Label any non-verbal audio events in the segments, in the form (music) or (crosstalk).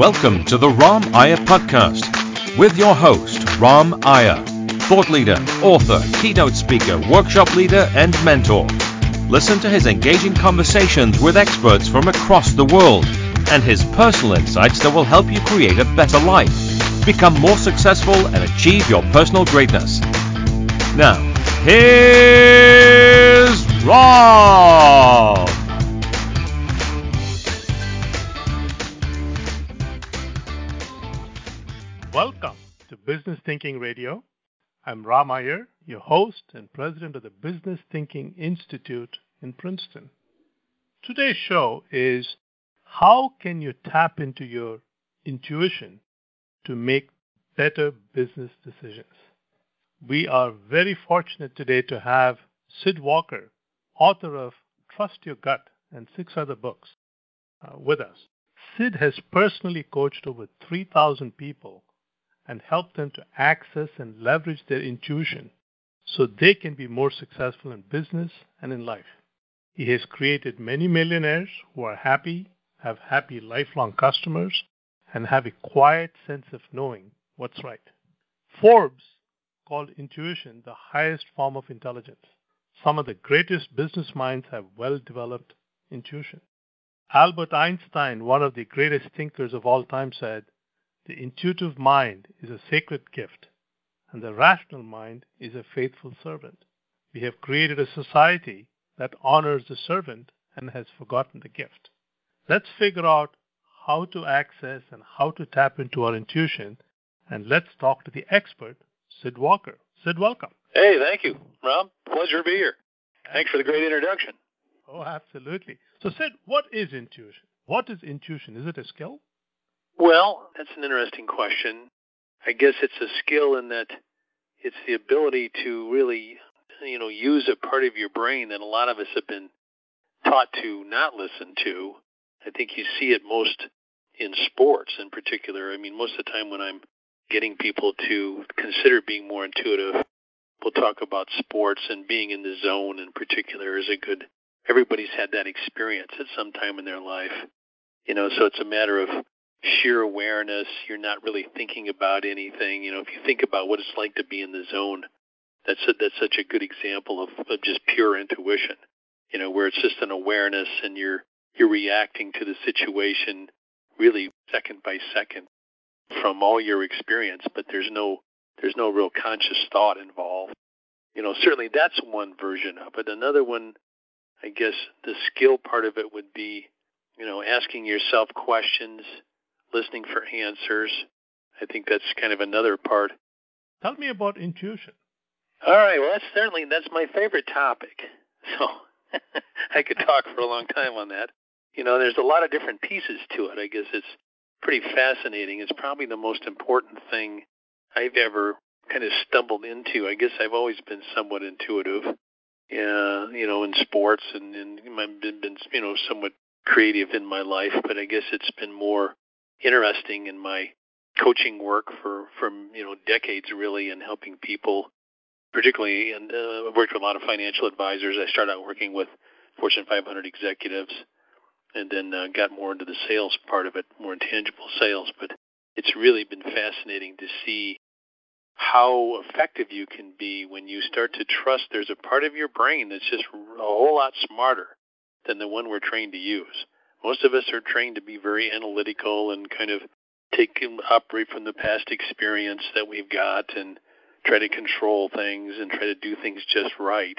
Welcome to the Ram Iyer Podcast with your host, Ram Iyer, thought leader, author, keynote speaker, workshop leader, and mentor. Listen to his engaging conversations with experts from across the world and his personal insights that will help you create a better life, become more successful, and achieve your personal greatness. Now, here's Ram. Business Thinking Radio. I'm Ram Iyer, your host and president of the Business Thinking Institute in Princeton. Today's show is how can you tap into your intuition to make better business decisions? We are very fortunate today to have Sid Walker, author of Trust Your Gut and six other books, uh, with us. Sid has personally coached over 3,000 people and help them to access and leverage their intuition so they can be more successful in business and in life. He has created many millionaires who are happy, have happy lifelong customers, and have a quiet sense of knowing what's right. Forbes called intuition the highest form of intelligence. Some of the greatest business minds have well developed intuition. Albert Einstein, one of the greatest thinkers of all time, said, the intuitive mind is a sacred gift, and the rational mind is a faithful servant. We have created a society that honors the servant and has forgotten the gift. Let's figure out how to access and how to tap into our intuition, and let's talk to the expert, Sid Walker. Sid, welcome. Hey, thank you, Ram. Pleasure to be here. Thanks for the great introduction. Oh, absolutely. So, Sid, what is intuition? What is intuition? Is it a skill? Well, that's an interesting question. I guess it's a skill in that it's the ability to really, you know, use a part of your brain that a lot of us have been taught to not listen to. I think you see it most in sports in particular. I mean, most of the time when I'm getting people to consider being more intuitive, we'll talk about sports and being in the zone in particular is a good everybody's had that experience at some time in their life. You know, so it's a matter of sheer awareness. You're not really thinking about anything. You know, if you think about what it's like to be in the zone, that's a, that's such a good example of, of just pure intuition. You know, where it's just an awareness and you're you're reacting to the situation really second by second from all your experience, but there's no there's no real conscious thought involved. You know, certainly that's one version of it. Another one, I guess, the skill part of it would be, you know, asking yourself questions listening for answers. I think that's kind of another part. Tell me about intuition. All right, well that's certainly that's my favorite topic. So (laughs) I could talk for a long time on that. You know, there's a lot of different pieces to it. I guess it's pretty fascinating. It's probably the most important thing I've ever kind of stumbled into. I guess I've always been somewhat intuitive. Yeah, you know, in sports and and I've been, been you know somewhat creative in my life, but I guess it's been more interesting in my coaching work for from you know decades really in helping people particularly and uh, I've worked with a lot of financial advisors. I started out working with Fortune 500 executives and then uh, got more into the sales part of it more intangible sales. But it's really been fascinating to see how effective you can be when you start to trust there's a part of your brain that's just a whole lot smarter than the one we're trained to use most of us are trained to be very analytical and kind of take operate from the past experience that we've got and try to control things and try to do things just right.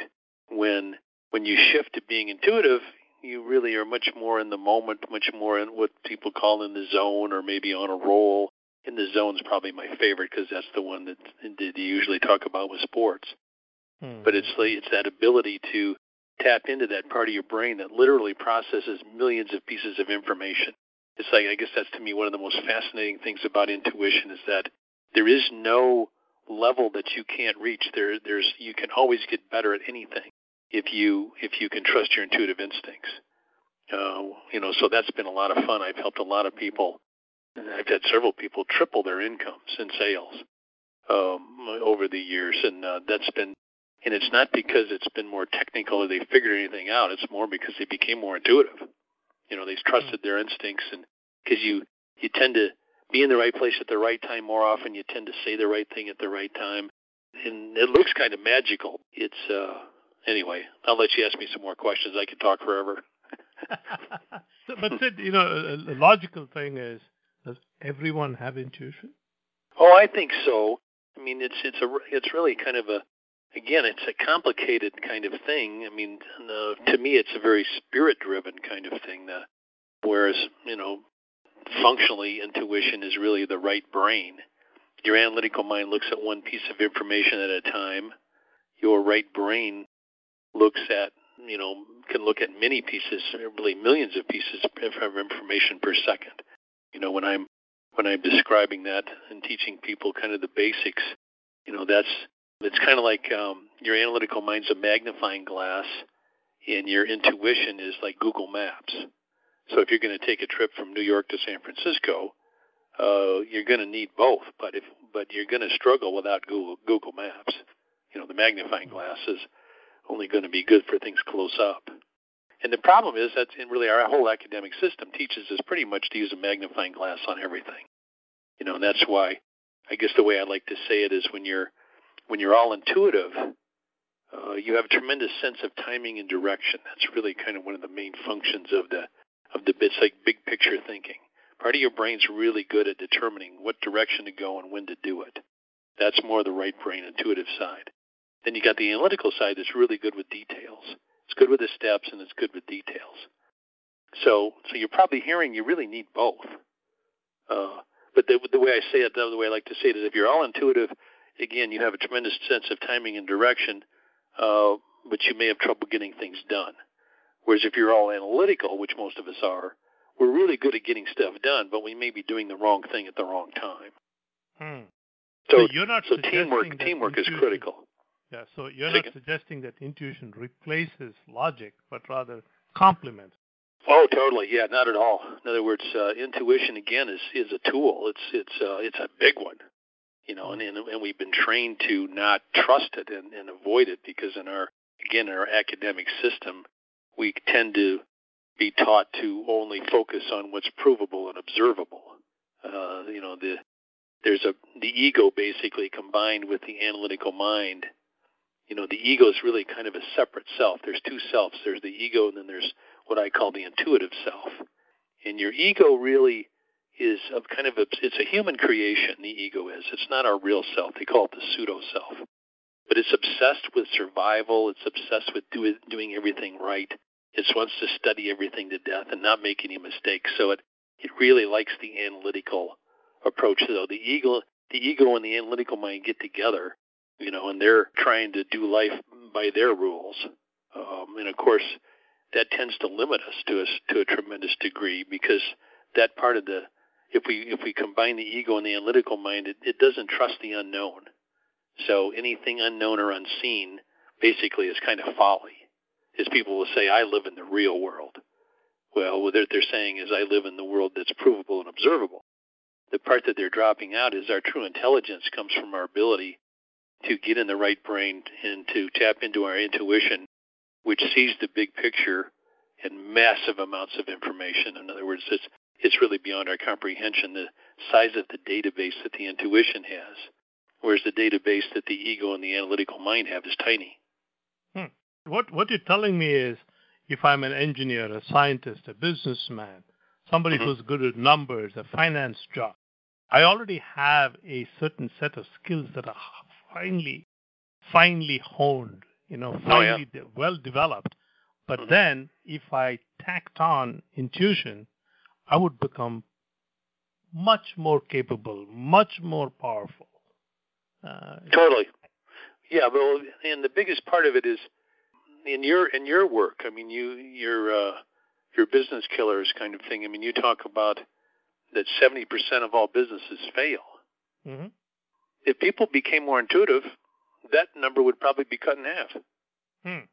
When when you shift to being intuitive, you really are much more in the moment, much more in what people call in the zone or maybe on a roll. In the zone is probably my favorite because that's the one that, you usually talk about with sports. Hmm. But it's like, it's that ability to tap into that part of your brain that literally processes millions of pieces of information. It's like I guess that's to me one of the most fascinating things about intuition is that there is no level that you can't reach. There there's you can always get better at anything if you if you can trust your intuitive instincts. Uh, you know, so that's been a lot of fun. I've helped a lot of people. I've had several people triple their incomes in sales um, over the years, and uh, that's been and it's not because it's been more technical or they figured anything out. It's more because they became more intuitive. You know, they trusted their instincts, and because you you tend to be in the right place at the right time more often. You tend to say the right thing at the right time, and it looks kind of magical. It's uh, anyway. I'll let you ask me some more questions. I could talk forever. (laughs) but Sid, you know, a logical thing is, does everyone have intuition? Oh, I think so. I mean, it's it's a it's really kind of a again, it's a complicated kind of thing. I mean, uh, to me, it's a very spirit-driven kind of thing. That, whereas, you know, functionally, intuition is really the right brain. Your analytical mind looks at one piece of information at a time. Your right brain looks at, you know, can look at many pieces, really millions of pieces of information per second. You know, when I'm when I'm describing that and teaching people kind of the basics, you know, that's it's kind of like um, your analytical mind's a magnifying glass, and your intuition is like Google Maps. So if you're going to take a trip from New York to San Francisco, uh, you're going to need both, but if but you're going to struggle without Google Google Maps. You know, the magnifying glass is only going to be good for things close up. And the problem is that really our whole academic system teaches us pretty much to use a magnifying glass on everything. You know, and that's why I guess the way I like to say it is when you're when you're all intuitive, uh, you have a tremendous sense of timing and direction. That's really kind of one of the main functions of the of the bits like big picture thinking. Part of your brain's really good at determining what direction to go and when to do it. That's more the right brain intuitive side. Then you got the analytical side that's really good with details. It's good with the steps and it's good with details. So, so you're probably hearing you really need both. Uh, but the, the way I say it, the way I like to say it is, if you're all intuitive, again, you have a tremendous sense of timing and direction, uh, but you may have trouble getting things done. Whereas if you're all analytical, which most of us are, we're really good at getting stuff done, but we may be doing the wrong thing at the wrong time. Hmm. So, so, you're not so teamwork teamwork is critical. Yeah, so you're not suggesting that intuition replaces logic, but rather complements. Oh, totally. Yeah, not at all. In other words, uh, intuition again is is a tool. It's it's uh, it's a big one, you know, and, and and we've been trained to not trust it and, and avoid it because in our again in our academic system, we tend to be taught to only focus on what's provable and observable. Uh, you know, the there's a the ego basically combined with the analytical mind you know, the ego is really kind of a separate self. There's two selves. There's the ego, and then there's what I call the intuitive self. And your ego really is a kind of a, it's a human creation. The ego is. It's not our real self. They call it the pseudo self. But it's obsessed with survival. It's obsessed with do, doing everything right. It wants to study everything to death and not make any mistakes. So it it really likes the analytical approach. So the ego the ego and the analytical mind get together you know, and they're trying to do life by their rules. Um, and of course, that tends to limit us to us to a tremendous degree because that part of the if we if we combine the ego and the analytical mind, it, it doesn't trust the unknown. So anything unknown or unseen basically is kind of folly. As people will say, I live in the real world. Well, what they're, they're saying is I live in the world that's provable and observable. The part that they're dropping out is our true intelligence comes from our ability to get in the right brain and to tap into our intuition, which sees the big picture and massive amounts of information. In other words, it's it's really beyond our comprehension the size of the database that the intuition has, whereas the database that the ego and the analytical mind have is tiny. Hmm. What what you're telling me is, if I'm an engineer, a scientist, a businessman, somebody mm-hmm. who's good at numbers, a finance job, I already have a certain set of skills that are finely, finely honed, you know, finely oh, yeah. de- well developed. But mm-hmm. then, if I tacked on intuition, I would become much more capable, much more powerful. Uh, totally. Yeah, well, and the biggest part of it is in your in your work. I mean, you your uh, your business killers kind of thing. I mean, you talk about that seventy percent of all businesses fail. Mm-hmm if people became more intuitive, that number would probably be cut in half. Hmm.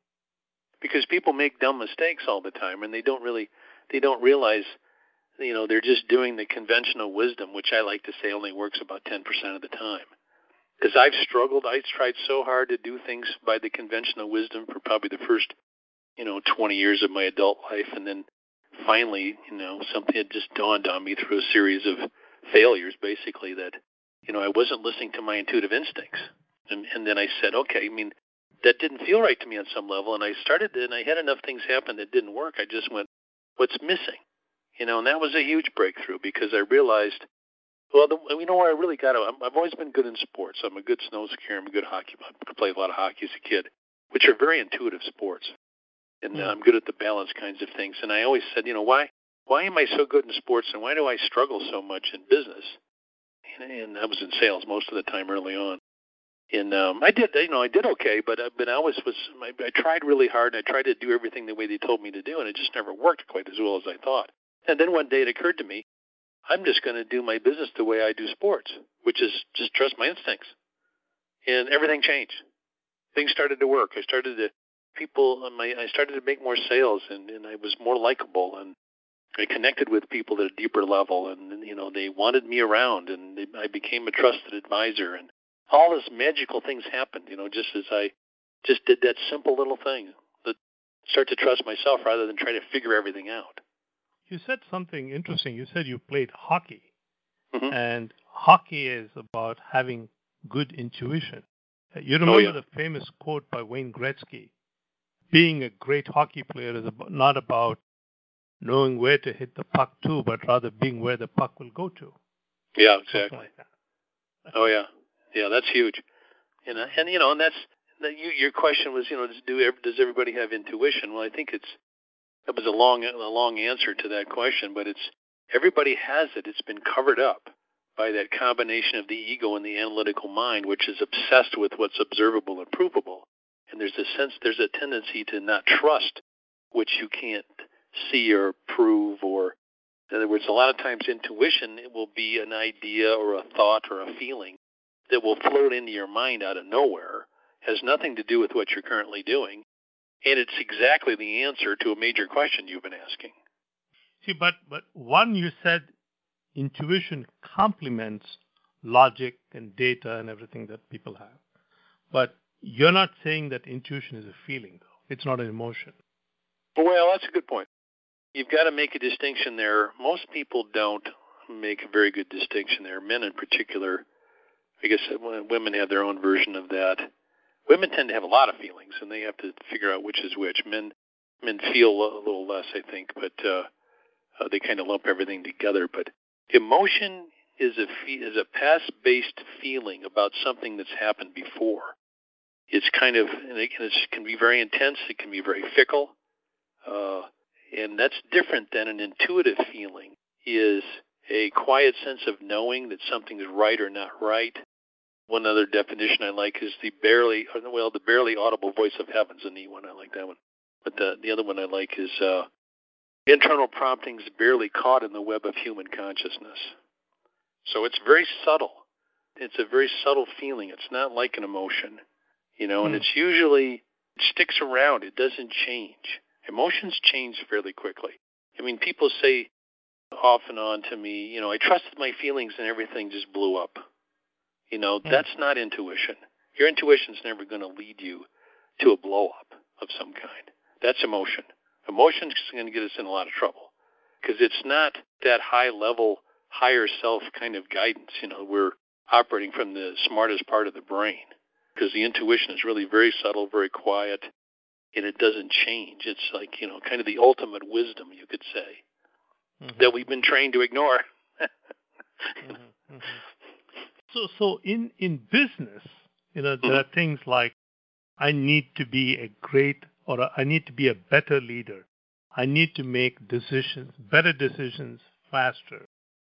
Because people make dumb mistakes all the time, and they don't really they don't realize, you know, they're just doing the conventional wisdom, which I like to say only works about ten percent of the time. Because I've struggled, I tried so hard to do things by the conventional wisdom for probably the first, you know, 20 years of my adult life, and then finally, you know, something had just dawned on me through a series of failures, basically, that, you know, I wasn't listening to my intuitive instincts. And, and then I said, okay, I mean, that didn't feel right to me on some level. And I started, and I had enough things happen that didn't work. I just went, what's missing? You know, and that was a huge breakthrough because I realized, well, the, you know where I really got to, I've always been good in sports. I'm a good snow skier. I'm a good hockey. I played a lot of hockey as a kid, which are very intuitive sports. And uh, I'm good at the balance kinds of things. And I always said, you know, why, why am I so good in sports and why do I struggle so much in business? And, and I was in sales most of the time early on and um, I did, you know, I did okay, but uh, but I always was. I, I tried really hard, and I tried to do everything the way they told me to do, and it just never worked quite as well as I thought. And then one day it occurred to me, I'm just going to do my business the way I do sports, which is just trust my instincts. And everything changed. Things started to work. I started to people. My I started to make more sales, and and I was more likable, and I connected with people at a deeper level, and you know they wanted me around, and they, I became a trusted advisor, and all this magical things happened, you know, just as I just did that simple little thing that start to trust myself rather than try to figure everything out. You said something interesting. You said you played hockey, mm-hmm. and hockey is about having good intuition. You remember oh, yeah. the famous quote by Wayne Gretzky being a great hockey player is about, not about knowing where to hit the puck to, but rather being where the puck will go to. Yeah, exactly. Like oh, yeah. Yeah, that's huge. And uh, and you know, and that's that you, your question was, you know, does do does everybody have intuition? Well, I think it's that was a long a long answer to that question, but it's everybody has it. It's been covered up by that combination of the ego and the analytical mind, which is obsessed with what's observable and provable. And there's a sense, there's a tendency to not trust which you can't see or prove, or in other words, a lot of times intuition it will be an idea or a thought or a feeling that will float into your mind out of nowhere has nothing to do with what you're currently doing, and it's exactly the answer to a major question you've been asking. See, but but one you said intuition complements logic and data and everything that people have, but you're not saying that intuition is a feeling, though. It's not an emotion. Well, that's a good point. You've got to make a distinction there. Most people don't make a very good distinction there. Men, in particular, I guess uh, women have their own version of that. Women tend to have a lot of feelings, and they have to figure out which is which. Men men feel a little less, I think, but uh, uh, they kind of lump everything together. But emotion is a fe- is a past based feeling about something that's happened before. It's kind of and it, can, it can be very intense. It can be very fickle, uh, and that's different than an intuitive feeling. Is a quiet sense of knowing that something's right or not right, one other definition I like is the barely, well, the barely audible voice of heaven's a neat one. I like that one. But the the other one I like is uh, internal promptings barely caught in the web of human consciousness. So it's very subtle. It's a very subtle feeling. It's not like an emotion, you know, and hmm. it's usually it sticks around. It doesn't change. Emotions change fairly quickly. I mean, people say off and on to me, you know, I trusted my feelings and everything just blew up. You know, mm. that's not intuition. Your intuition's never going to lead you to a blow up of some kind. That's emotion. Emotion's going to get us in a lot of trouble because it's not that high level, higher self kind of guidance. You know, we're operating from the smartest part of the brain because the intuition is really very subtle, very quiet, and it doesn't change. It's like, you know, kind of the ultimate wisdom, you could say, mm-hmm. that we've been trained to ignore. (laughs) mm-hmm. Mm-hmm. So, so in in business, you know, there are things like I need to be a great or I need to be a better leader. I need to make decisions, better decisions faster.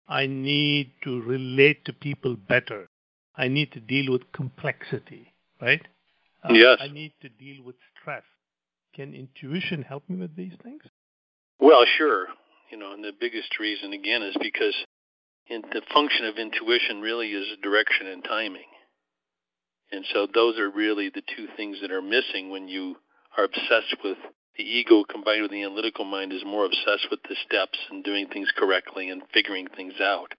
I need to relate to people better. I need to deal with complexity, right? Uh, yes. I need to deal with stress. Can intuition help me with these things? Well, sure. You know, and the biggest reason again is because and the function of intuition really is direction and timing. And so those are really the two things that are missing when you are obsessed with the ego combined with the analytical mind is more obsessed with the steps and doing things correctly and figuring things out.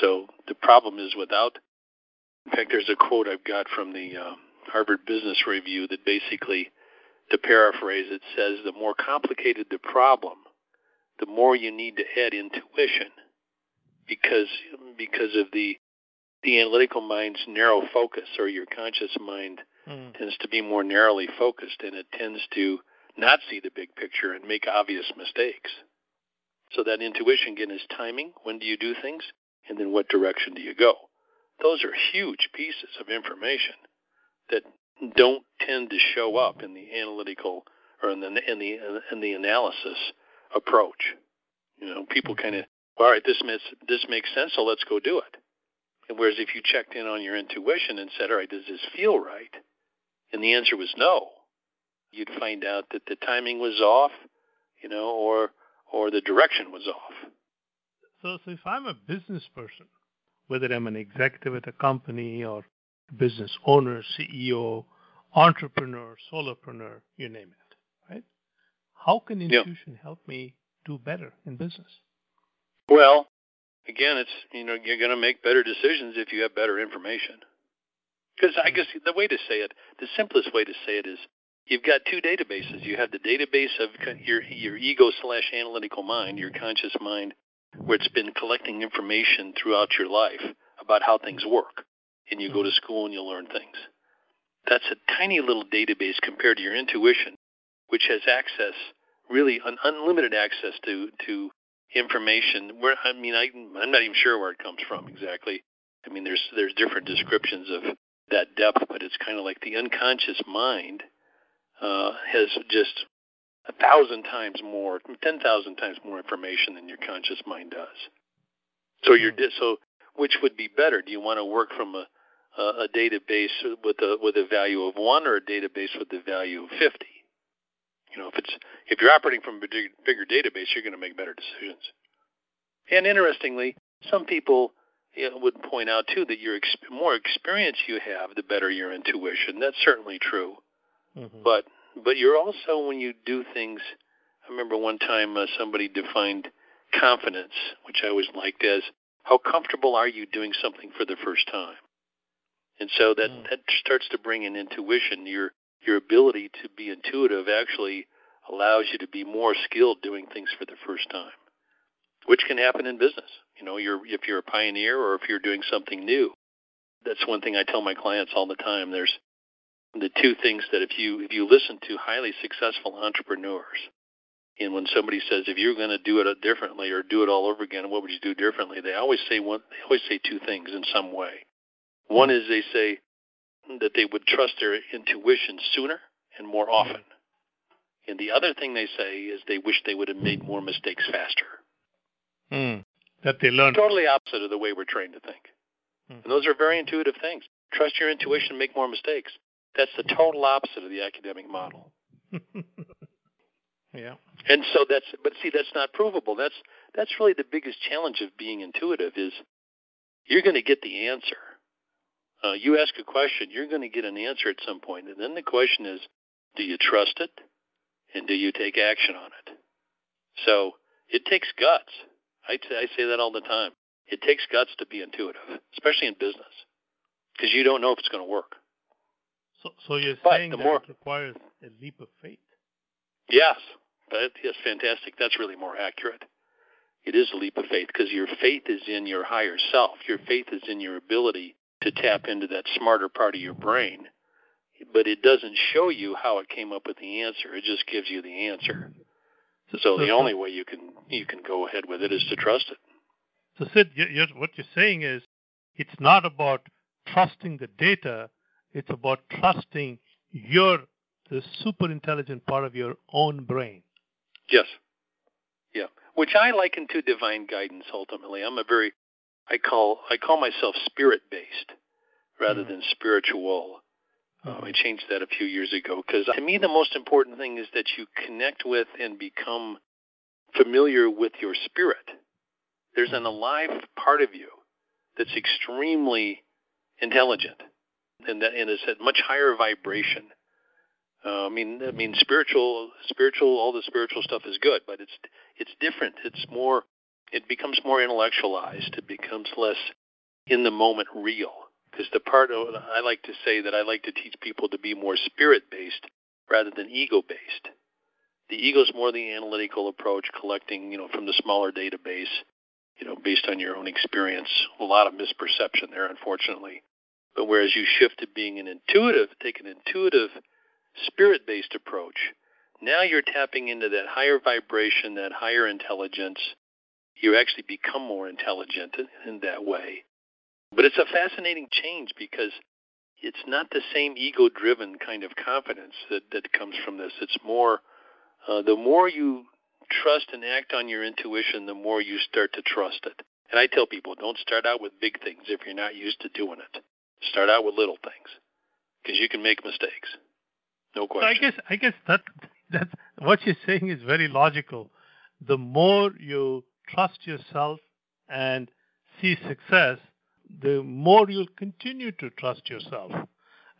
So the problem is without, in fact, there's a quote I've got from the uh, Harvard Business Review that basically, to paraphrase it, says the more complicated the problem, the more you need to add intuition because because of the the analytical mind's narrow focus or your conscious mind mm. tends to be more narrowly focused and it tends to not see the big picture and make obvious mistakes. So that intuition again is timing. When do you do things? And then what direction do you go? Those are huge pieces of information that don't tend to show up in the analytical or in the in the in the analysis approach. You know, people kind of, all right, this makes this makes sense, so let's go do it. And whereas if you checked in on your intuition and said, all right, does this feel right? And the answer was no, you'd find out that the timing was off, you know, or or the direction was off. So, so if I'm a business person, whether I'm an executive at a company or business owner, CEO, entrepreneur, solopreneur, you name it, right? How can intuition help me do better in business? Well, again, it's you know you're going to make better decisions if you have better information. Because I guess the way to say it, the simplest way to say it is, you've got two databases. You have the database of your your ego slash analytical mind, your conscious mind, where it's been collecting information throughout your life about how things work, and you go to school and you learn things. That's a tiny little database compared to your intuition, which has access, really an unlimited access to to information. Where I mean, I, I'm not even sure where it comes from exactly. I mean, there's there's different descriptions of that depth, but it's kind of like the unconscious mind uh, has just a thousand times more, ten thousand times more information than your conscious mind does. So you're hmm. so which would be better? Do you want to work from a a database with a with a value of one or a database with the value of fifty? You know, if it's if you're operating from a bigger, bigger database, you're going to make better decisions. And interestingly, some people you know, would point out too that your exp- more experience you have, the better your intuition. That's certainly true. Mm-hmm. But but you're also when you do things. I remember one time uh, somebody defined confidence, which I always liked as how comfortable are you doing something for the first time. And so that mm. that starts to bring in intuition. Your your ability to be intuitive actually allows you to be more skilled doing things for the first time, which can happen in business. You know, you're if you're a pioneer or if you're doing something new. That's one thing I tell my clients all the time. There's the two things that if you if you listen to highly successful entrepreneurs and when somebody says if you're going to do it differently or do it all over again what would you do differently they always say one they always say two things in some way one is they say that they would trust their intuition sooner and more often and the other thing they say is they wish they would have made more mistakes faster mm, that they learned totally opposite of the way we're trained to think mm. and those are very intuitive things trust your intuition make more mistakes that's the total opposite of the academic model. (laughs) yeah. And so that's but see that's not provable. That's that's really the biggest challenge of being intuitive is you're going to get the answer. Uh, you ask a question, you're going to get an answer at some point. and then the question is, do you trust it, and do you take action on it? So it takes guts. I, t- I say that all the time. It takes guts to be intuitive, especially in business, because you don't know if it's going to work. So, so you're but saying that more, it requires a leap of faith? Yes, that is fantastic. That's really more accurate. It is a leap of faith because your faith is in your higher self. Your faith is in your ability to tap into that smarter part of your brain. But it doesn't show you how it came up with the answer. It just gives you the answer. So, so the only way you can you can go ahead with it is to trust it. So Sid, you're, what you're saying is it's not about trusting the data, it's about trusting your the super intelligent part of your own brain. Yes. Yeah. Which I liken to divine guidance ultimately. I'm a very I call I call myself spirit based rather mm-hmm. than spiritual. Uh, I changed that a few years ago because to me the most important thing is that you connect with and become familiar with your spirit. There's an mm-hmm. alive part of you that's extremely intelligent and that and it's at much higher vibration. Uh, I mean, I mean, spiritual, spiritual, all the spiritual stuff is good, but it's it's different. It's more, it becomes more intellectualized. It becomes less in the moment real. Because the part of, I like to say that I like to teach people to be more spirit based rather than ego based. The ego is more the analytical approach, collecting, you know, from the smaller database, you know, based on your own experience. A lot of misperception there, unfortunately. But whereas you shift to being an intuitive, take an intuitive, spirit-based approach, now you're tapping into that higher vibration, that higher intelligence. You actually become more intelligent in that way. But it's a fascinating change because it's not the same ego-driven kind of confidence that, that comes from this. It's more uh, the more you trust and act on your intuition, the more you start to trust it. And I tell people, don't start out with big things if you're not used to doing it. Start out with little things because you can make mistakes. No question. I guess I guess that that what you're saying is very logical. The more you trust yourself and see success, the more you'll continue to trust yourself.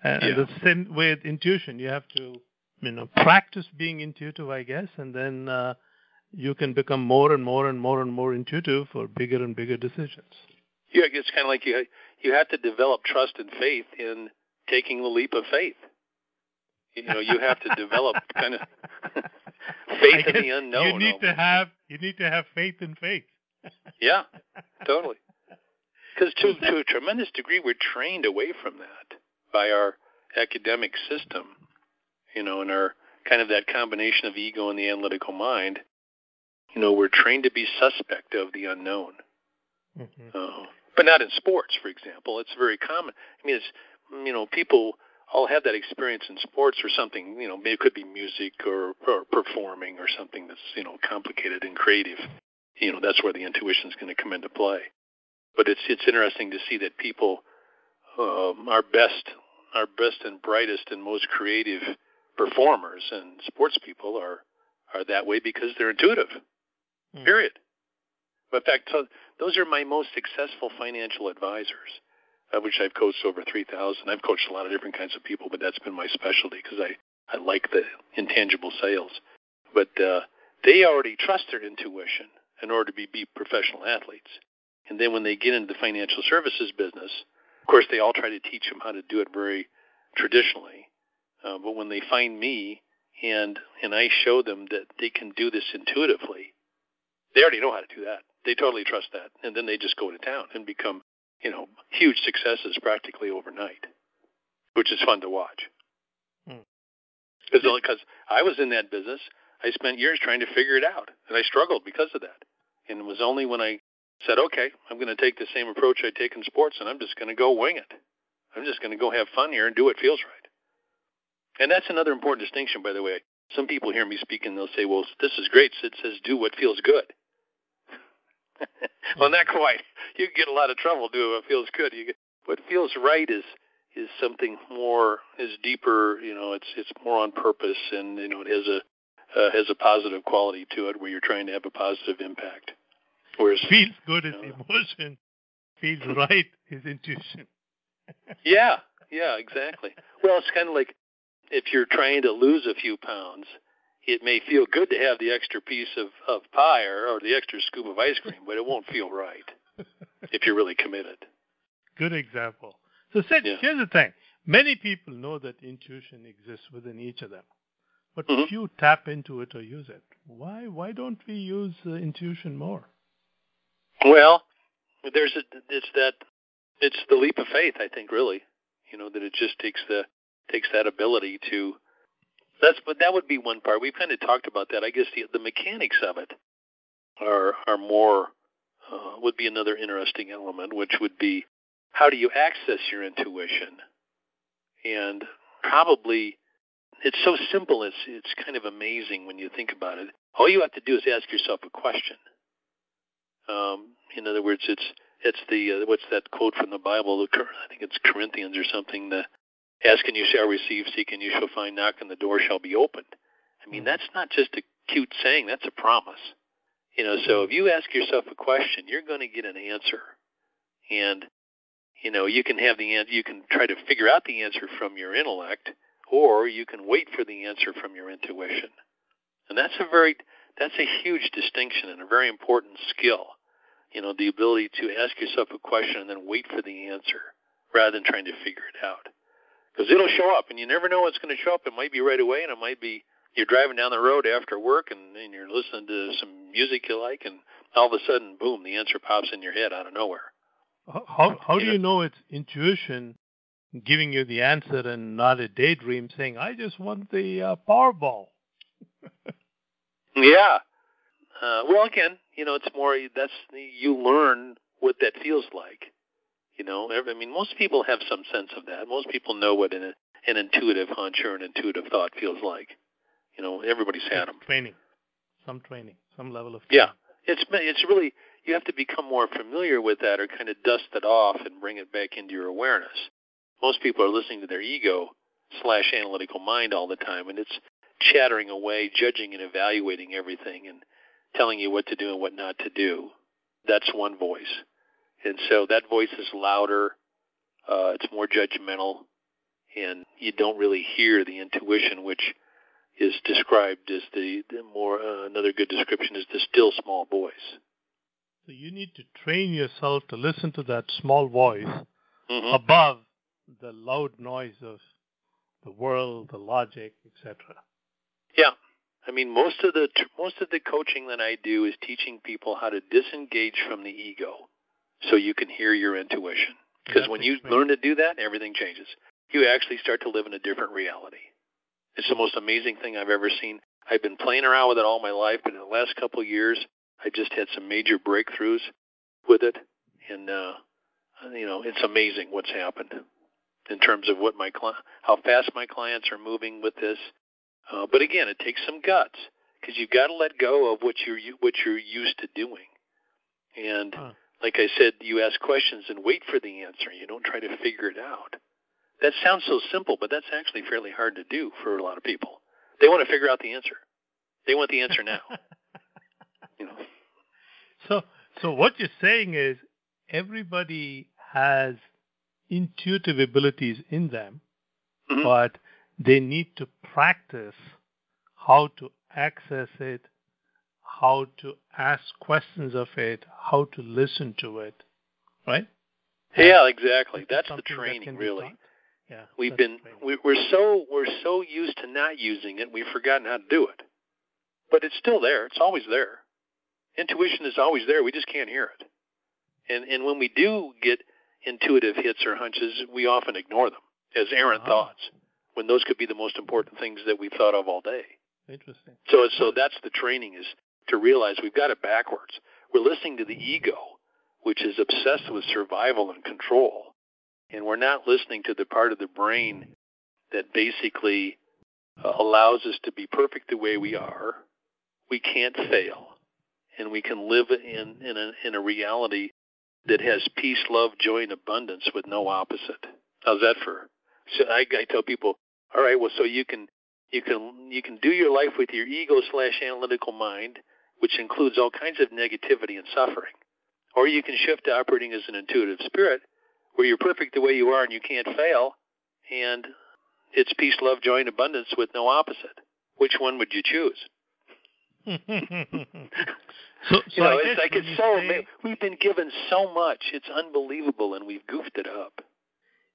And, yeah. the same with intuition, you have to, you know, practice being intuitive, I guess, and then uh, you can become more and more and more and more intuitive for bigger and bigger decisions. Yeah, it's kind of like you you have to develop trust and faith in taking the leap of faith. You know, you have to develop kind of (laughs) faith in the unknown. You need to have you need to have faith in faith. (laughs) yeah, totally. Because to, to a tremendous degree, we're trained away from that by our academic system, you know, and our kind of that combination of ego and the analytical mind. You know, we're trained to be suspect of the unknown. Mm-hmm. Uh, but not in sports, for example. It's very common. I mean, it's you know, people all have that experience in sports or something. You know, maybe it could be music or, or performing or something that's you know complicated and creative. You know, that's where the intuition is going to come into play. But it's it's interesting to see that people, um, our best, our best and brightest and most creative performers and sports people are are that way because they're intuitive. Mm. Period. In fact, those are my most successful financial advisors, of which I've coached over 3,000. I've coached a lot of different kinds of people, but that's been my specialty because I, I like the intangible sales. But uh, they already trust their intuition in order to be, be professional athletes. And then when they get into the financial services business, of course, they all try to teach them how to do it very traditionally. Uh, but when they find me and and I show them that they can do this intuitively, they already know how to do that. They totally trust that, and then they just go to town and become, you know, huge successes practically overnight, which is fun to watch. Because hmm. I was in that business, I spent years trying to figure it out, and I struggled because of that. And it was only when I said, okay, I'm going to take the same approach I take in sports, and I'm just going to go wing it. I'm just going to go have fun here and do what feels right. And that's another important distinction, by the way. Some people hear me speak and they'll say, well, this is great. Sid says do what feels good. (laughs) well, not quite. You can get a lot of trouble doing what feels good. You get, what feels right is is something more is deeper. You know, it's it's more on purpose, and you know, it has a uh, has a positive quality to it where you're trying to have a positive impact. Whereas feels good is emotion, feels right is intuition. (laughs) yeah, yeah, exactly. Well, it's kind of like if you're trying to lose a few pounds, it may feel good to have the extra piece of, of pie or, or the extra scoop of ice cream, but it won't feel right (laughs) if you're really committed. Good example. So, Sid, yeah. here's the thing. Many people know that intuition exists within each of them, but mm-hmm. few tap into it or use it. Why? Why don't we use uh, intuition more? Well, there's a, it's that it's the leap of faith. I think really, you know, that it just takes the takes that ability to. That's but that would be one part. We've kind of talked about that. I guess the the mechanics of it are are more uh, would be another interesting element, which would be how do you access your intuition, and probably it's so simple. It's it's kind of amazing when you think about it. All you have to do is ask yourself a question. Um, in other words, it's it's the uh, what's that quote from the Bible? I think it's Corinthians or something. The ask and you shall receive, seek and you shall find, knock and the door shall be opened. I mean, mm-hmm. that's not just a cute saying; that's a promise. You know, so if you ask yourself a question, you're going to get an answer, and you know you can have the answer. You can try to figure out the answer from your intellect, or you can wait for the answer from your intuition. And that's a very that's a huge distinction and a very important skill you know, the ability to ask yourself a question and then wait for the answer rather than trying to figure it out. Because it'll show up, and you never know what's going to show up. It might be right away, and it might be you're driving down the road after work and, and you're listening to some music you like, and all of a sudden, boom, the answer pops in your head out of nowhere. How how do you know it's intuition giving you the answer and not a daydream saying, "I just want the uh, Powerball"? yeah. Uh, well, again, you know, it's more that's you learn what that feels like. You know, I mean, most people have some sense of that. Most people know what an an intuitive hunch or an intuitive thought feels like. You know, everybody's had them. Training, some training, some level of training. yeah. It's it's really you have to become more familiar with that or kind of dust it off and bring it back into your awareness. Most people are listening to their ego slash analytical mind all the time, and it's chattering away, judging and evaluating everything, and telling you what to do and what not to do. That's one voice, and so that voice is louder. Uh, it's more judgmental, and you don't really hear the intuition, which is described as the, the more uh, another good description is the still small voice. So you need to train yourself to listen to that small voice Mm-hmm. above the loud noise of the world, the logic, etc. Yeah, I mean most of the most of the coaching that I do is teaching people how to disengage from the ego, so you can hear your intuition. Because when you learn to do that, everything changes. You actually start to live in a different reality. It's the most amazing thing I've ever seen. I've been playing around with it all my life, but in the last couple of years, I just had some major breakthroughs with it, and uh, you know, it's amazing what's happened in terms of what my cli- how fast my clients are moving with this. Uh, but again, it takes some guts because you've got to let go of what you're what you're used to doing. And Huh. Like I said, you ask questions and wait for the answer. You don't try to figure it out. That sounds so simple, but that's actually fairly hard to do for a lot of people. They want to figure out the answer. They want the answer now. (laughs) you know. So, so what you're saying is everybody has intuitive abilities in them, Mhm. but they need to practice how to access it, how to ask questions of it, how to listen to it, right? Yeah, exactly. That's the something that training, really. Yeah, we've been we, we're so we're so used to not using it, we've forgotten how to do it. But it's still there. It's always there. Intuition is always there. We just can't hear it. And and when we do get intuitive hits or hunches, we often ignore them as errant Ah. thoughts when those could be the most important things that we've thought of all day. Interesting. So so that's the training is to realize we've got it backwards. We're listening to the ego, which is obsessed with survival and control, and we're not listening to the part of the brain that basically uh, allows us to be perfect the way we are. We can't fail, and we can live in in a in a reality that has peace, love, joy, and abundance with no opposite. How's that for? So I, I tell people, all right, well, so you can you can you can do your life with your ego slash analytical mind, which includes all kinds of negativity and suffering, or you can shift to operating as an intuitive spirit, where you're perfect the way you are and you can't fail, and it's peace, love, joy, and abundance with no opposite. Which one would you choose? so, (laughs) so you know, I it's like it's so say- we've been given so much. It's unbelievable, and we've goofed it up.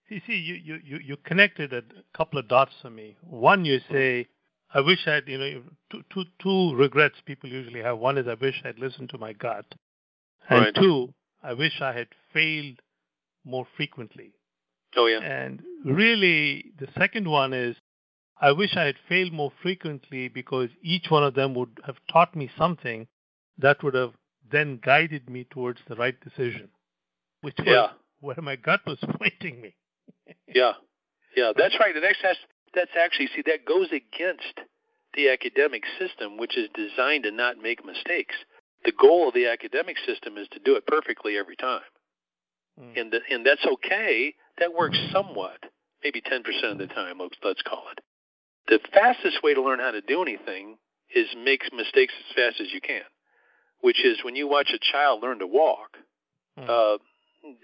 See, see, you, you, you, you connected a couple of dots for me. One, you say, I wish I'd, you know, two, two, two regrets people usually have. One is I wish I'd listened to my gut. And Right. two, I wish I had failed more frequently. Oh yeah, And really, the second one is I wish I had failed more frequently because each one of them would have taught me something that would have then guided me towards the right decision, which was Yeah. where my gut was (laughs) pointing me. yeah, yeah. That's right. The next that's that's actually see that goes against the academic system, which is designed to not make mistakes. The goal of the academic system is to do it perfectly every time. Mm. and the, and that's okay. That works somewhat, maybe 10% of the time. Let's, let's call it. The fastest way to learn how to do anything is make mistakes as fast as you can. Which is when you watch a child learn to walk, Mm. uh,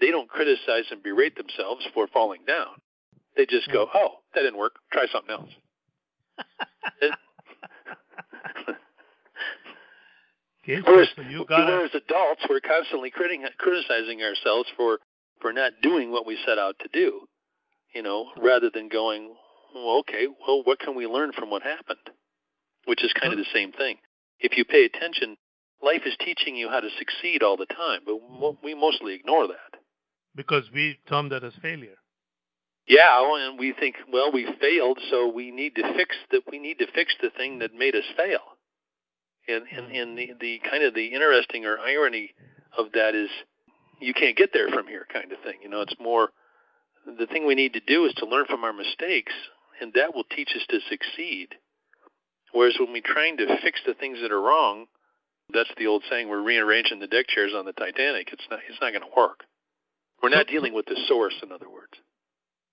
they don't criticize and berate themselves for falling down. They just go, "Oh, that didn't work. Try something else." It- Okay, so, Whereas, so you got whereas adults, we're constantly criti- criticizing ourselves for for not doing what we set out to do, you know, rather than going, well, okay, well, what can we learn from what happened? which is kind of the same thing. If you pay attention, life is teaching you how to succeed all the time, but we mostly ignore that because we term that as failure. Yeah, oh, and we think, well, we failed, so we need to fix that. We need to fix the thing that made us fail. And and, and the, the kind of the interesting or irony of that is you can't get there from here, kind of thing. You know, it's more the thing we need to do is to learn from our mistakes, and that will teach us to succeed. Whereas when we're trying to fix the things that are wrong, that's the old saying: we're rearranging the deck chairs on the Titanic. It's not. It's not going to work. We're not dealing with the source, in other words.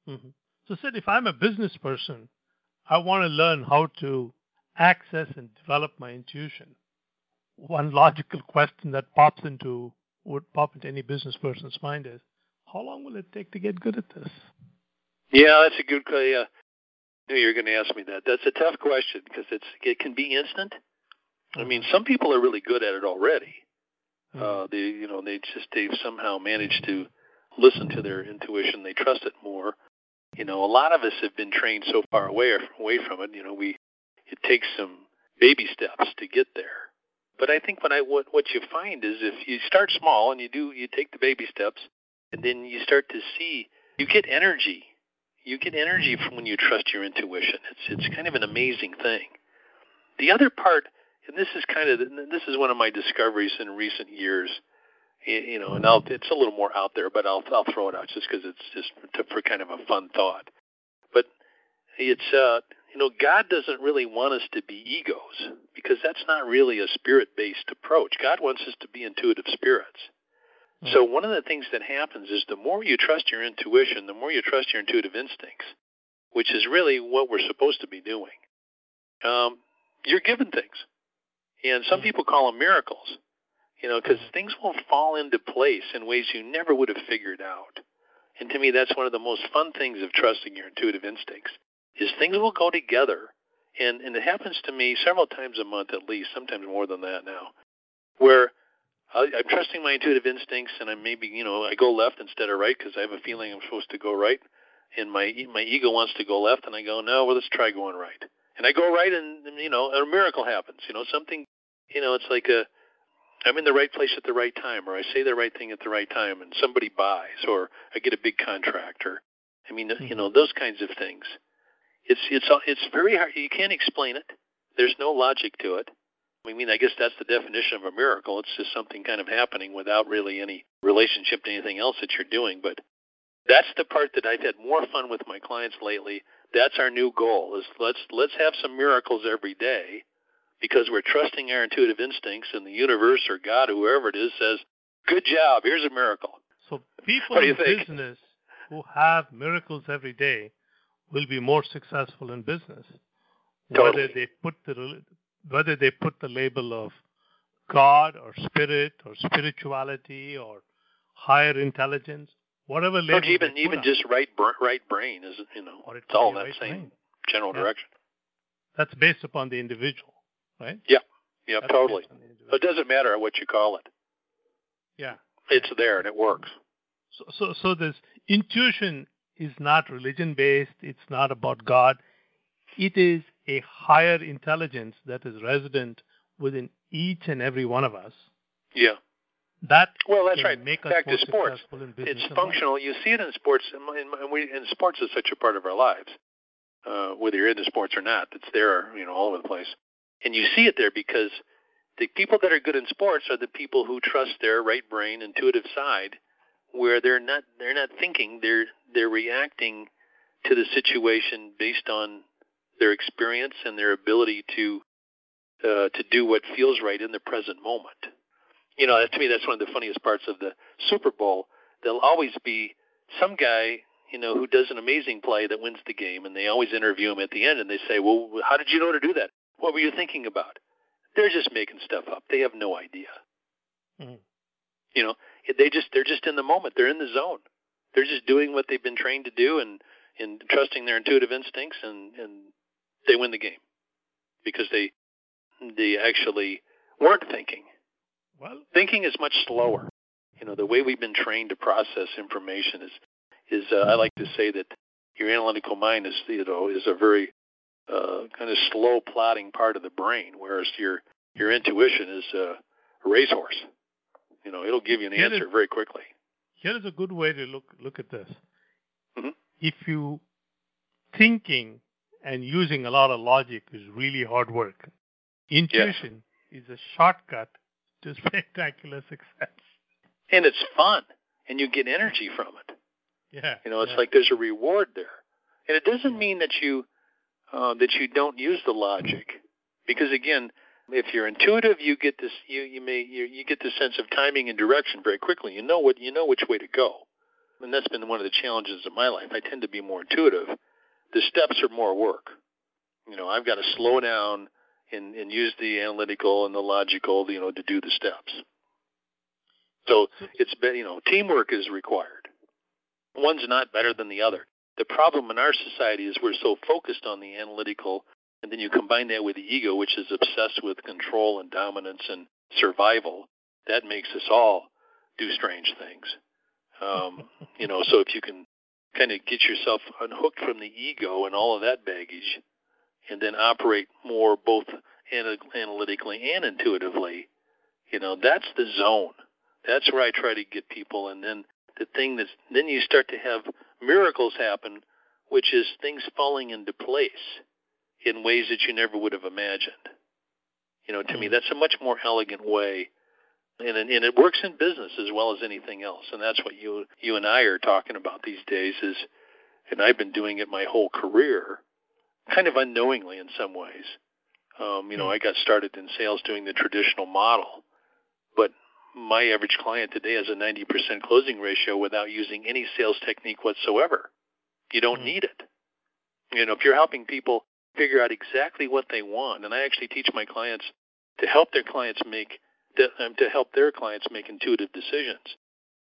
Mm-hmm. So, Sid if I'm a business person, I want to learn how to access and develop my intuition. One logical question that pops into would pop into any business person's mind is, how long will it take to get good at this? Yeah, that's a good. Uh, knew you were going to ask me that. That's a tough question because it's it can be instant. I mean, some people are really good at it already. Mm-hmm. Uh, they, you know, they just they've somehow managed to listen to their intuition. They trust it more. You know, a lot of us have been trained so far away away from it. You know, we it takes some baby steps to get there. But I think what I what what you find is if you start small and you do you take the baby steps, and then you start to see you get energy. You get energy from when you trust your intuition. It's it's kind of an amazing thing. The other part, and this is kind of this is one of my discoveries in recent years you know, and I'll, it's a little more out there, but I'll I'll throw it out just because it's just to, for kind of a fun thought. But it's uh, you know, God doesn't really want us to be egos because that's not really a spirit-based approach. God wants us to be intuitive spirits. Mm-hmm. So one of the things that happens is the more you trust your intuition, the more you trust your intuitive instincts, which is really what we're supposed to be doing. Um, you're given things, and some hmm. people call them miracles you know, because things will fall into place in ways you never would have figured out. And to me, that's one of the most fun things of trusting your intuitive instincts is things will go together. And, and it happens to me several times a month at least, sometimes more than that now, where I, I'm trusting my intuitive instincts and I maybe, you know, I go left instead of right because I have a feeling I'm supposed to go right. And my my ego wants to go left, and I go, no, well, let's try going right. And I go right, and you know, a miracle happens. You know, something, you know, it's like a I'm in the right place at the right time, or I say the right thing at the right time, and somebody buys, or I get a big contract, or I mean, mm-hmm. you know, those kinds of things. It's it's it's very hard. You can't explain it. There's no logic to it. I mean, I guess that's the definition of a miracle. It's just something kind of happening without really any relationship to anything else that you're doing. But that's the part that I've had more fun with my clients lately. That's our new goal: is let's let's have some miracles every day because we're trusting our intuitive instincts and the universe or God, whoever it is, says, good job, here's a miracle. So people in think? business who have miracles every day will be more successful in business. Totally. Whether they put the whether they put the label of God or spirit or spirituality or higher intelligence, whatever label. Or even even just right right brain is you know it's all that same brain. general yeah. direction. That's based upon the individual right? Yeah, yeah, That's totally. It doesn't matter what you call it. Yeah, it's there and it works. So, so, so this intuition is not religion based. It's not about God. It is a higher intelligence that is resident within each and every one of us. Yeah. That well, that's right. Make Back to sports. it's functional. You see it in sports, and, we, and sports is such a part of our lives. Uh, whether you're into sports or not, it's there, you know, all over the place. And you see it there because the people that are good in sports are the people who trust their right brain, intuitive side, where they're not they're not thinking, they're they're reacting to the situation based on their experience and their ability to uh, to do what feels right in the present moment. You know, to me, that's one of the funniest parts of the Super Bowl. There'll always be some guy, you know, who does an amazing play that wins the game, and they always interview him at the end, and they say, "Well, how did you know to do that?" What were you thinking about? They're just making stuff up. They have no idea. Mm-hmm. You know, they just they're just in the moment. They're in the zone. They're just doing what they've been trained to do and and trusting their intuitive instincts and and they win the game because they they actually weren't thinking. Well, thinking is much slower. You know, the way we've been trained to process information is is uh, I like to say that your analytical mind is you know is a very uh, kind of slow plotting part of the brain, whereas your your intuition is uh, a racehorse. You know, it'll give you an Here answer is- very quickly. Here is a good way to look look at this. Mhm. If you thinking and using a lot of logic is really hard work, intuition is a shortcut to (laughs) spectacular success. And it's fun, and you get energy from it. Yeah. You know, it's yeah. like there's a reward there, and it doesn't mean that you uh, that you don't use the logic, because again, if you're intuitive, you get this you you may you, you get the sense of timing and direction very quickly. You know what you know which way to go, and that's been one of the challenges of my life. I tend to be more intuitive. The steps are more work. You know, I've got to slow down and, and use the analytical and the logical, you know, to do the steps. So it's been, you know, teamwork is required. One's not better than the other. The problem in our society is we're so focused on the analytical, and then you combine that with the ego, which is obsessed with control and dominance and survival. That makes us all do strange things. Um, (laughs) you know, so if you can kind of get yourself unhooked from the ego and all of that baggage, and then operate more both analytically and intuitively, you know, that's the zone. That's where I try to get people, and then the thing that's then you start to have miracles happen, which is things falling into place in ways that you never would have imagined. You know, to me, Mm. that's a much more elegant way, and and it works in business as well as anything else. And that's what you you and I are talking about these days. Is and I've been doing it my whole career, kind of unknowingly in some ways. Um, you know, Mm. I got started in sales doing the traditional model, my average client today has a 90% closing ratio without using any sales technique whatsoever. You don't Mm. need it. You know, if you're helping people figure out exactly what they want, and I actually teach my clients to help their clients make to, um, to help their clients make intuitive decisions.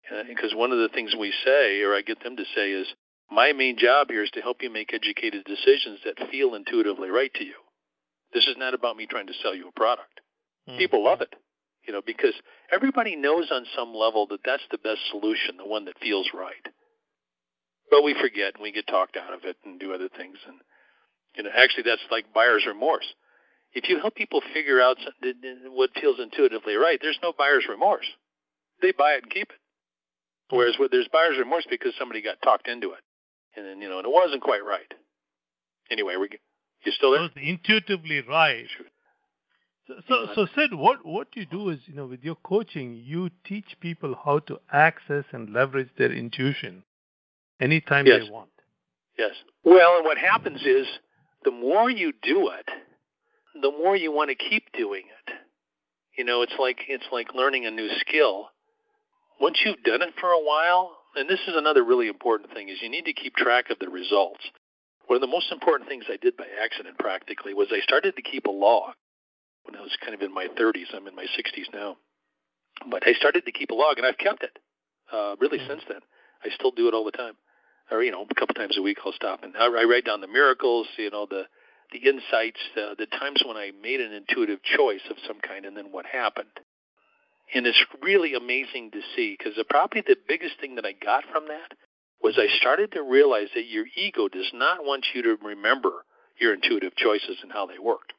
Uh, because one of the things we say, or I get them to say, is my main job here is to help you make educated decisions that feel intuitively right to you. This is not about me trying to sell you a product. Mm. People love it, you know, because everybody knows on some level that that's the best solution, the one that feels right. But we forget and we get talked out of it and do other things. And, you know, actually that's like buyer's remorse. If you help people figure out some- th- th- what feels intuitively right, there's no buyer's remorse. They buy it and keep it. Whereas where there's buyer's remorse because somebody got talked into it. And then, you know, and it wasn't quite right. Anyway, we you still there? It's intuitively right. So, so, so Sid, what what you do is, you know, with your coaching, you teach people how to access and leverage their intuition anytime Yes. they want. Yes. Well, and what happens is the more you do it, the more you want to keep doing it. You know, it's like it's like learning a new skill. Once you've done it for a while, and this is another really important thing is you need to keep track of the results. One of the most important things I did by accident practically was I started to keep a log when I was kind of in my 30s. I'm in my 60s now. But I started to keep a log and I've kept it uh really Mhm. since then. I still do it all the time or you know a couple times a week I'll stop and I, I write down the miracles, you know the the insights, the, the times when I made an intuitive choice of some kind, and then what happened. And it's really amazing to see because probably the biggest thing that I got from that was I started to realize that your ego does not want you to remember your intuitive choices and how they worked.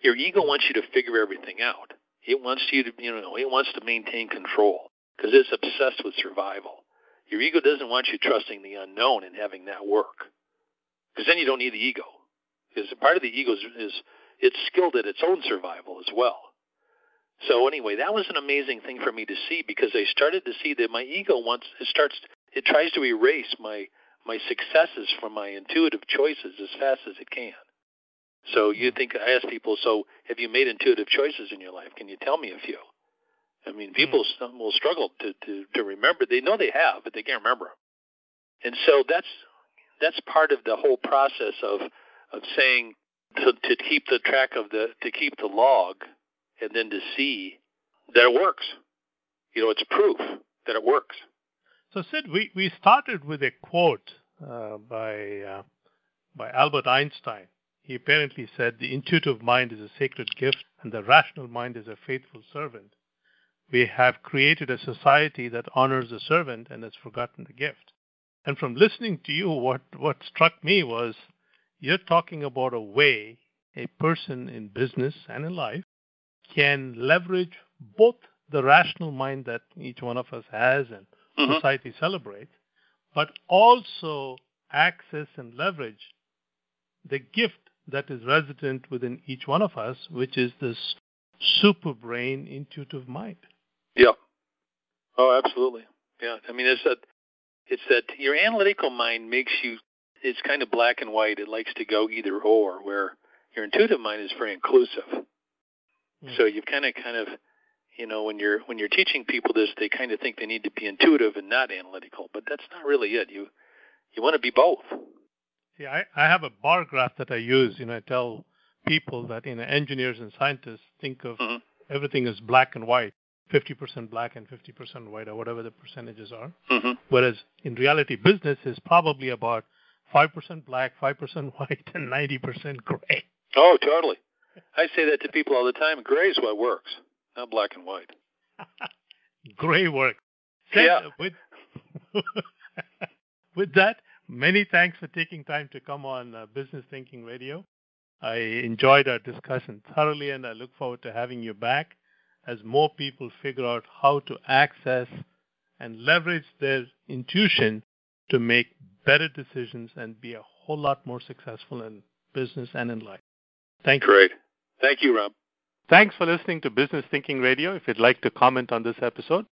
Your ego wants you to figure everything out. It wants you to, you know, it wants to maintain control because it's obsessed with survival. Your ego doesn't want you trusting the unknown and having that work because then you don't need the ego. Because part of the ego is, is it's skilled at its own survival as well. So anyway, that was an amazing thing for me to see because I started to see that my ego wants it starts it tries to erase my my successes from my intuitive choices as fast as it can. So you think I ask people, so have you made intuitive choices in your life? Can you tell me a few? I mean, people mm. will struggle to, to to remember. They know they have, but they can't remember them. And so that's that's part of the whole process of of saying to, to keep the track of the to keep the log and then to see that it works. You know, it's proof that it works. So, Sid, we, we started with a quote uh, by uh, by Albert Einstein. He apparently said, "The intuitive mind is a sacred gift, and the rational mind is a faithful servant." We have created a society that honors the servant and has forgotten the gift. And from listening to you, what what struck me was you're talking about a way a person in business and in life can leverage both the rational mind that each one of us has and mm-hmm. society celebrates, but also access and leverage the gift that is resident within each one of us, which is this super brain intuitive mind. Yeah. Oh, absolutely. Yeah. I mean, it's that it's that your analytical mind makes you. It's kind of black and white. It likes to go either or. Where your intuitive mind is very inclusive. Mm. So you've kind of kind of you know when you're when you're teaching people this, they kind of think they need to be intuitive and not analytical, but that's not really it. You you want to be both. See, I, I have a bar graph that I use. You know, I tell people that you know engineers and scientists think of mm-hmm. everything as black and white, 50% black and 50% white, or whatever the percentages are. Mm-hmm. Whereas in reality, business is probably about 5% black, 5% (laughs) white, and 90% gray. Oh, totally. I say that to people all the time. Gray is what works, not black and white. (laughs) Gray works. yeah. With, (laughs) with that, many thanks for taking time to come on uh, Business Thinking Radio. I enjoyed our discussion thoroughly, and I look forward to having you back as more people figure out how to access and leverage their intuition to make better decisions and be a whole lot more successful in business and in life. Thank you. Great. Thank you, Rob. Thanks for listening to Business Thinking Radio. If you'd like to comment on this episode,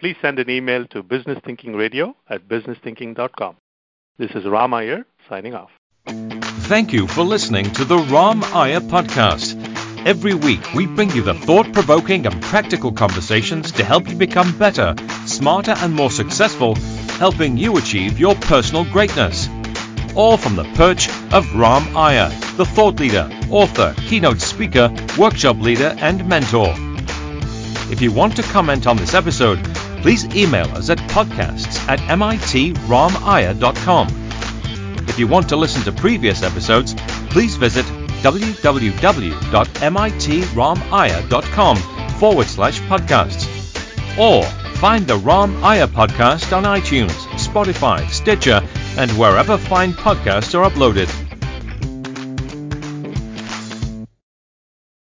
please send an email to businessthinkingradio at businessthinking.com. This is Ram Iyer signing off. Thank you for listening to the Ram Iyer podcast. Every week, we bring you the thought provoking and practical conversations to help you become better, smarter, and more successful, helping you achieve your personal greatness all from the perch of Ram Iyer, the thought leader, author, keynote speaker, workshop leader, and mentor. If you want to comment on this episode, please email us at podcasts at mitramier.com. If you want to listen to previous episodes, please visit www.mitramier.com forward slash podcasts. Or find the Ram Iyer podcast on iTunes, Spotify, Stitcher, and wherever fine podcasts are uploaded.